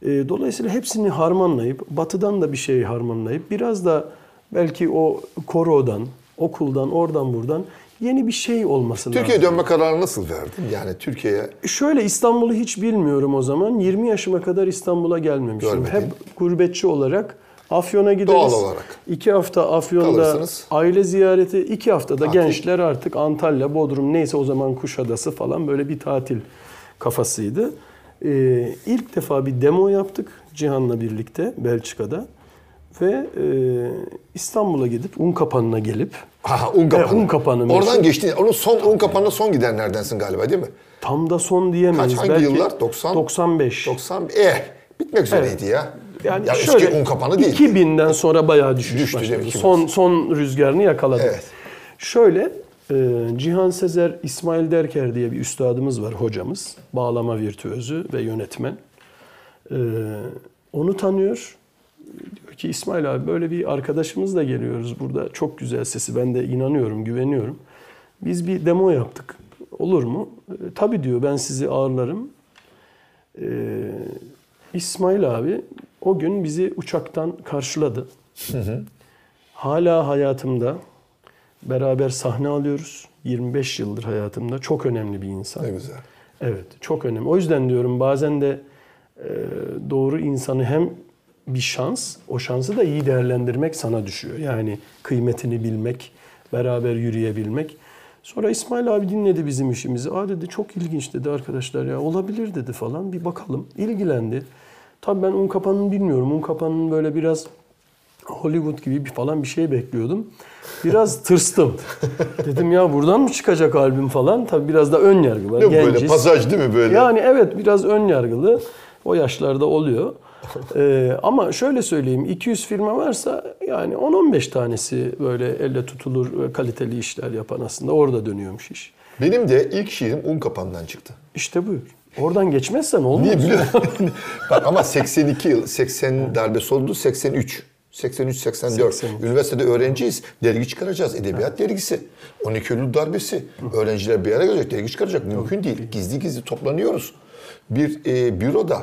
Ee, dolayısıyla hepsini harmanlayıp, batıdan da bir şey harmanlayıp, biraz da belki o korodan, okuldan, oradan buradan yeni bir şey olması lazım. Türkiye'ye dönme kararı nasıl verdin? Yani Türkiye'ye Şöyle İstanbul'u hiç bilmiyorum o zaman. 20 yaşıma kadar İstanbul'a gelmemiştim. Görmedin. Hep gurbetçi olarak Afyon'a gideriz. Doğal olarak. İki hafta Afyon'da Kalırsınız. aile ziyareti, iki haftada Tatil. gençler artık Antalya, Bodrum neyse o zaman Kuşadası falan böyle bir tatil kafasıydı. Ee, ilk defa bir demo yaptık Cihan'la birlikte Belçika'da. Ve e, İstanbul'a gidip Unkapanı'na gelip Ha, un kapanı. E, un kapanı meşhur. Oradan geçtin. Onun son un kapanına son gidenlerdensin galiba değil mi? tam da son diyemeyiz. Kaç, hangi Belki yıllar? 90? 95. 90 eh bitmek üzereydi Evet. ya. Yani ya şöyle, eski un kapanı değil. 2000'den sonra bayağı düşüş Düştü başladı. değil? Son son rüzgarını yakaladı. Evet. Şöyle e, Cihan Sezer İsmail Derker diye bir üstadımız var hocamız. Bağlama virtüözü ve yönetmen. E, onu tanıyor. Diyor ki İsmail abi böyle bir arkadaşımızla geliyoruz burada. Çok güzel sesi. Ben de inanıyorum, güveniyorum. Biz bir demo yaptık. Olur mu? E, tabii diyor ben sizi ağırlarım. Ee, İsmail abi o gün bizi uçaktan karşıladı. Hala hayatımda beraber sahne alıyoruz. 25 yıldır hayatımda. Çok önemli bir insan. Ne güzel. Evet, çok önemli. O yüzden diyorum bazen de e, doğru insanı hem bir şans, o şansı da iyi değerlendirmek sana düşüyor. Yani kıymetini bilmek, beraber yürüyebilmek. Sonra İsmail abi dinledi bizim işimizi. Aa dedi çok ilginç dedi arkadaşlar ya olabilir dedi falan. Bir bakalım. İlgilendi. Tabii ben Unkapan'ın bilmiyorum. Unkapan'ın böyle biraz Hollywood gibi bir falan bir şey bekliyordum. Biraz tırstım. Dedim ya buradan mı çıkacak albüm falan. Tabii biraz da ön yargı var. Ne bu böyle Genciz. pasaj değil mi böyle? Yani evet biraz ön yargılı. O yaşlarda oluyor. Ee, ama şöyle söyleyeyim 200 firma varsa yani 10-15 tanesi böyle elle tutulur ve kaliteli işler yapan aslında orada dönüyormuş iş. Benim de ilk şiirim un kapanından çıktı. İşte buyur. Oradan geçmezsen olmaz. Niye biliyor musun? Bak ama 82 yıl, 80 darbesi oldu, 83. 83-84. 83. Üniversitede öğrenciyiz. Dergi çıkaracağız. Edebiyat dergisi. 12 Eylül darbesi. Öğrenciler bir araya gelecek. Dergi çıkaracak. Mümkün değil. Gizli gizli toplanıyoruz. Bir e, büroda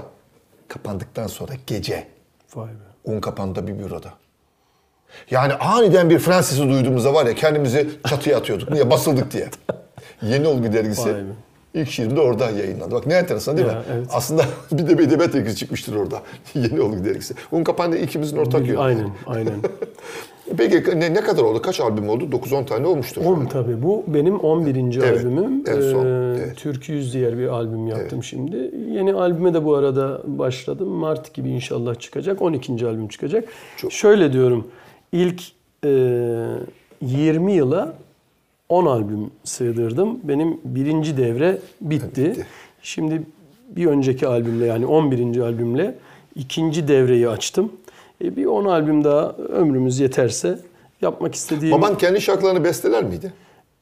kapandıktan sonra gece Vay be. un kapandı bir büroda. Yani aniden bir Fransız'ı duyduğumuzda var ya kendimizi çatıya atıyorduk. Niye? Basıldık diye. Yeni Olgu dergisi. Vay be. İlk şiirim de orada yayınlandı. Bak ne enteresan değil Ya, mi? evet. Aslında bir de bir edebiyat dergisi çıkmıştır orada. Yeni Olgu dergisi. Un kapandı ikimizin ortak yönü. Aynen, aynen. Peki ne, ne kadar oldu? Kaç albüm oldu? 9-10 tane olmuştur. 10 tabii. Bu benim 11. Evet, albümüm. en son, Ee, evet. Türkü Yüz diğer bir albüm yaptım şimdi. Yeni albüme de bu arada başladım. Mart gibi inşallah çıkacak. 12. albüm çıkacak. Şöyle diyorum. İlk e, 20 yıla 10 albüm sığdırdım. Benim birinci devre bitti. Bitti. Şimdi bir önceki albümle yani 11. albümle ikinci devreyi açtım. E, bir 10 albüm daha ömrümüz yeterse yapmak istediğim... Baban kendi şarkılarını besteler miydi?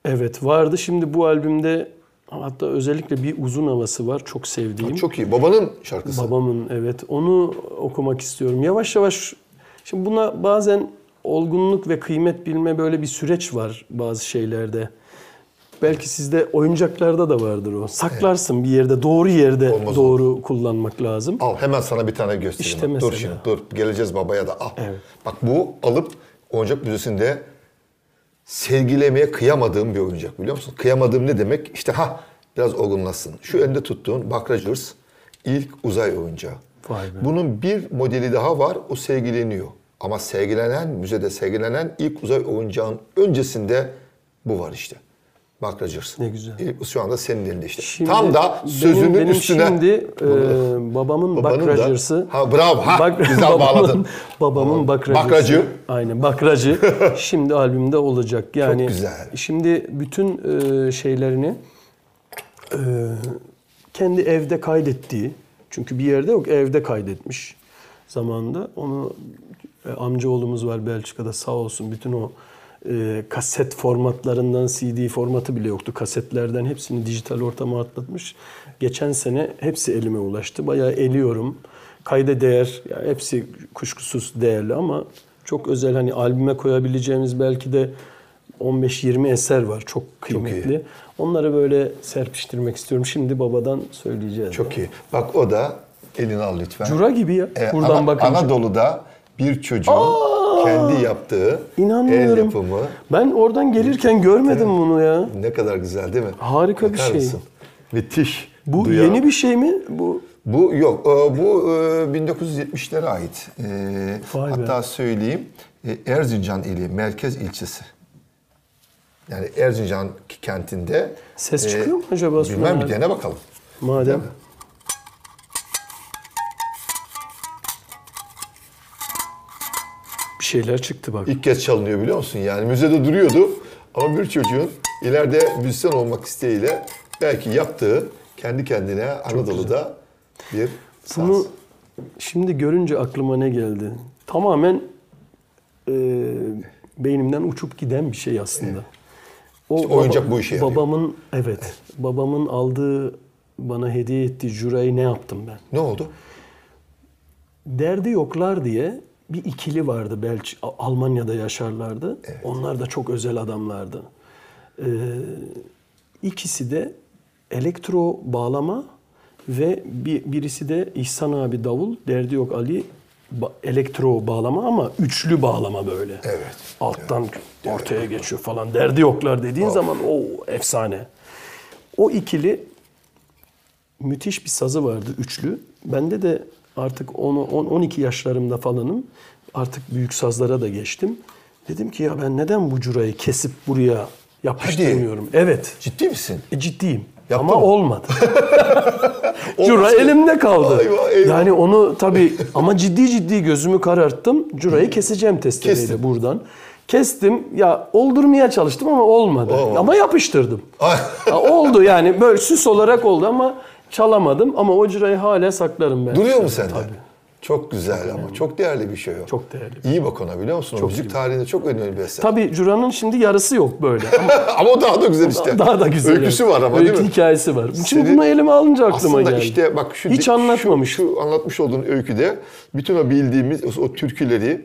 Evet vardı. Şimdi bu albümde hatta özellikle bir uzun havası var. Çok sevdiğim. Çok iyi. Babanın şarkısı. Babamın evet onu okumak istiyorum. Yavaş yavaş şimdi buna bazen olgunluk ve kıymet bilme böyle bir süreç var bazı şeylerde. Belki sizde oyuncaklarda da vardır o. Saklarsın bir yerde, doğru yerde Olmaz doğru kullanmak lazım. Al hemen sana bir tane göstereyim. İşte Bak, dur mesela. şimdi dur. Geleceğiz babaya da al. Evet. Bak bu alıp oyuncak müzesinde sergilemeye kıyamadığım bir oyuncak biliyor musun? Kıyamadığım ne demek? İşte ha biraz olgunlaşsın. Şu elinde tuttuğun Bakrajers ilk uzay oyuncağı. Vay be. Bunun bir modeli daha var. O sergileniyor. Ama sergilenen, müzede sergilenen ilk uzay oyuncağın öncesinde bu var işte. Bakrajers. Ne güzel. İlk- Şu anda senin elinde işte. Şimdi Tam da benim- sözünün benim üstüne. şimdi e, babamın da- bakracırsı. Ha, bravo. Ha, güzel babamın- bağladın. Babamın bakracırsı. Bakracı. Aynen bakracı. şimdi albümde olacak. Yani güzel. Şimdi bütün e, şeylerini e, kendi evde kaydettiği. Çünkü bir yerde yok evde kaydetmiş zamanında. Onu amcaoğlumuz var Belçika'da sağ olsun bütün o e, kaset formatlarından CD formatı bile yoktu. Kasetlerden hepsini dijital ortama atlatmış. Geçen sene hepsi elime ulaştı. Bayağı eliyorum. Kayda değer. Yani hepsi kuşkusuz değerli ama çok özel hani albüme koyabileceğimiz belki de 15-20 eser var çok kıymetli. Onları böyle serpiştirmek istiyorum. Şimdi babadan söyleyeceğiz. Çok iyi. Bak o da elini al lütfen. Cura gibi ya. Ee, Buradan Ana- bakınca. Anadolu'da bir çocuğun kendi yaptığı el İnanmıyorum. yapımı. Ben oradan gelirken görmedim bunu ya. Ne kadar güzel değil mi? Harika bir Bakar şey. mısın? Müthiş. Bu Duyar. yeni bir şey mi? Bu Bu yok. e, Bu e, 1970'lere ait. E, Vay be. Hatta söyleyeyim. e, Erzincan ili, merkez ilçesi. Yani Erzincan kentinde. Ses çıkıyor mu acaba Bilmem bir dene bakalım. madem. Şeyler çıktı bak. İlk kez çalınıyor biliyor musun? Yani müzede duruyordu ama bir çocuğun ileride müzisyen olmak isteğiyle belki yaptığı kendi kendine Anadolu'da bir saz. Bunu şimdi görünce aklıma ne geldi? Tamamen e, beynimden uçup giden bir şey aslında. O İşte oyuncak bu işe yarıyor. Babamın evet, babamın aldığı bana hediye ettiği jurayı ne yaptım ben? Ne oldu? Derdi yoklar diye bir ikili vardı Belç Almanya'da yaşarlardı. Onlar da çok özel adamlardı. Ee, ikisi de elektro bağlama ve bir, birisi de İhsan abi davul, Derdi yok Ali ba- elektro bağlama ama üçlü bağlama böyle. Evet. Alttan ortaya geçiyor falan. Derdi yoklar dediğin zaman o efsane. O ikili müthiş bir sazı vardı üçlü. Bende de artık 10 10 12 yaşlarımda falanım. Artık büyük sazlara da geçtim. Dedim ki ya ben neden bu curayı kesip buraya yapıştırmıyorum? Evet. Ciddi misin? E, ciddiyim. Yaptın ama mı? olmadı. Cura elimde kaldı. Eyvah, eyvah. Yani onu tabii ama ciddi ciddi gözümü kararttım. Curayı keseceğim testereyle buradan. Kestim. Ya oldurmaya çalıştım ama olmadı. Olmadı. Ama yapıştırdım. Ya oldu yani böyle süs olarak oldu ama çalamadım ama o curayı hala saklarım ben. Duruyor mu sende? Tabii. Çok güzel ama çok değerli bir şey o. Çok değerli. İyi bak ona biliyor musun? O müzik tarihinde çok önemli bir eser. Tabii curanın şimdi yarısı yok böyle. Ama ama o daha da güzel işte. daha da güzel. Öyküsü yani. var ama Öykü değil mi? hikayesi var. Şimdi Senin- bunu elime alınca aklıma Aslında geldi. işte bak şu Hiç şu- anlatmamış. Şu, anlatmış olduğun öyküde bütün o bildiğimiz o, türküleri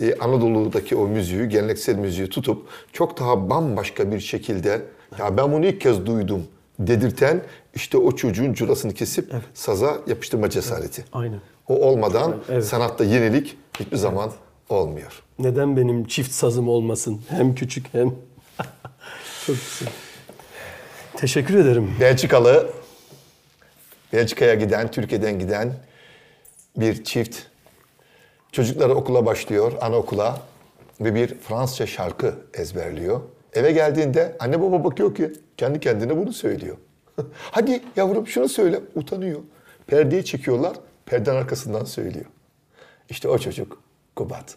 e, Anadolu'daki o müziği, geleneksel müziği tutup çok daha bambaşka bir şekilde ya ben bunu ilk kez duydum dedirten işte o çocuğun curasını kesip saza yapıştırma cesareti. Aynen. O olmadan Evet. sanatta yenilik hiçbir zaman olmuyor. Neden benim çift sazım olmasın? Hem küçük hem... Çok güzel. Teşekkür ederim. Belçikalı, Belçika'ya giden, Türkiye'den giden bir çift. Çocukları okula başlıyor, anaokula ve bir Fransızca şarkı ezberliyor. Eve geldiğinde anne baba bakıyor ki kendi kendine bunu söylüyor. Hadi yavrum şunu söyle, utanıyor. Perdeyi çekiyorlar, perdenin arkasından söylüyor. İşte o çocuk Kubat.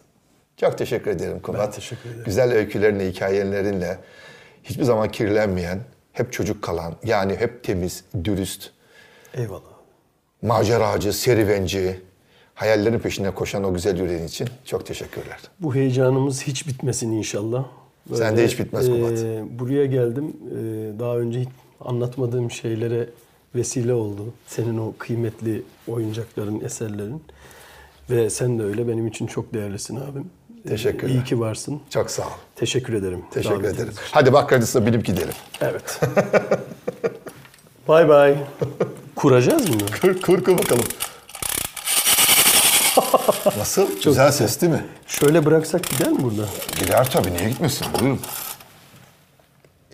Çok teşekkür ederim Kubat. teşekkür ederim. Güzel öykülerinle, hikayelerinle hiçbir zaman kirlenmeyen, hep çocuk kalan, yani hep temiz, dürüst, Eyvallah. maceracı, serüvenci, hayallerin peşine koşan o güzel yüreğin için çok teşekkürler. Bu heyecanımız hiç bitmesin inşallah. Sende hiç bitmez Kubat. e, buraya geldim. E, daha önce hiç anlatmadığım şeylere vesile oldu. Senin o kıymetli oyuncakların, eserlerin. Ve sen de öyle. Benim için çok değerlisin abim. Teşekkürler. İyi ki varsın. Çok sağ ol. Teşekkür ederim. Teşekkür davetiniz ederim. için. Hadi bak hadi binip gidelim. Evet. Bay bay. Kuracağız mı? Kur, kur, kur bakalım. Nasıl? Güzel ses değil mi? Şöyle bıraksak gider mi burada? Gider tabii. Niye gitmesin? Buyurun.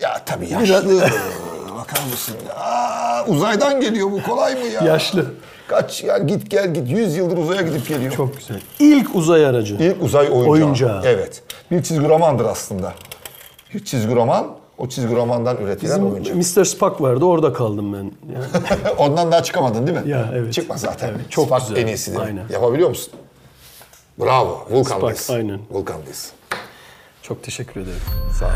Ya tabii yaşlı. Bakar mısın? Aa, uzaydan geliyor bu. Kolay mı ya? Yaşlı. Kaç ya git gel git. 100 yıldır uzaya gidip geliyor. Çok güzel. İlk uzay aracı. İlk uzay oyuncağı. Oyuncağı. Evet. Bir çizgi romandır aslında. Bir çizgi roman, o çizgi romandan üretilen Bizim oyuncak. Mr. Spock vardı orada kaldım ben. Yani Ondan daha çıkamadın değil mi? Ya, evet. Çıkma zaten. Evet, çok Spark güzel. en iyisi değil? Aynen. Yapabiliyor musun? Bravo. Vulkan'dayız. Spark, aynen. Vulkan'dayız. çok teşekkür ederim. Sağ ol.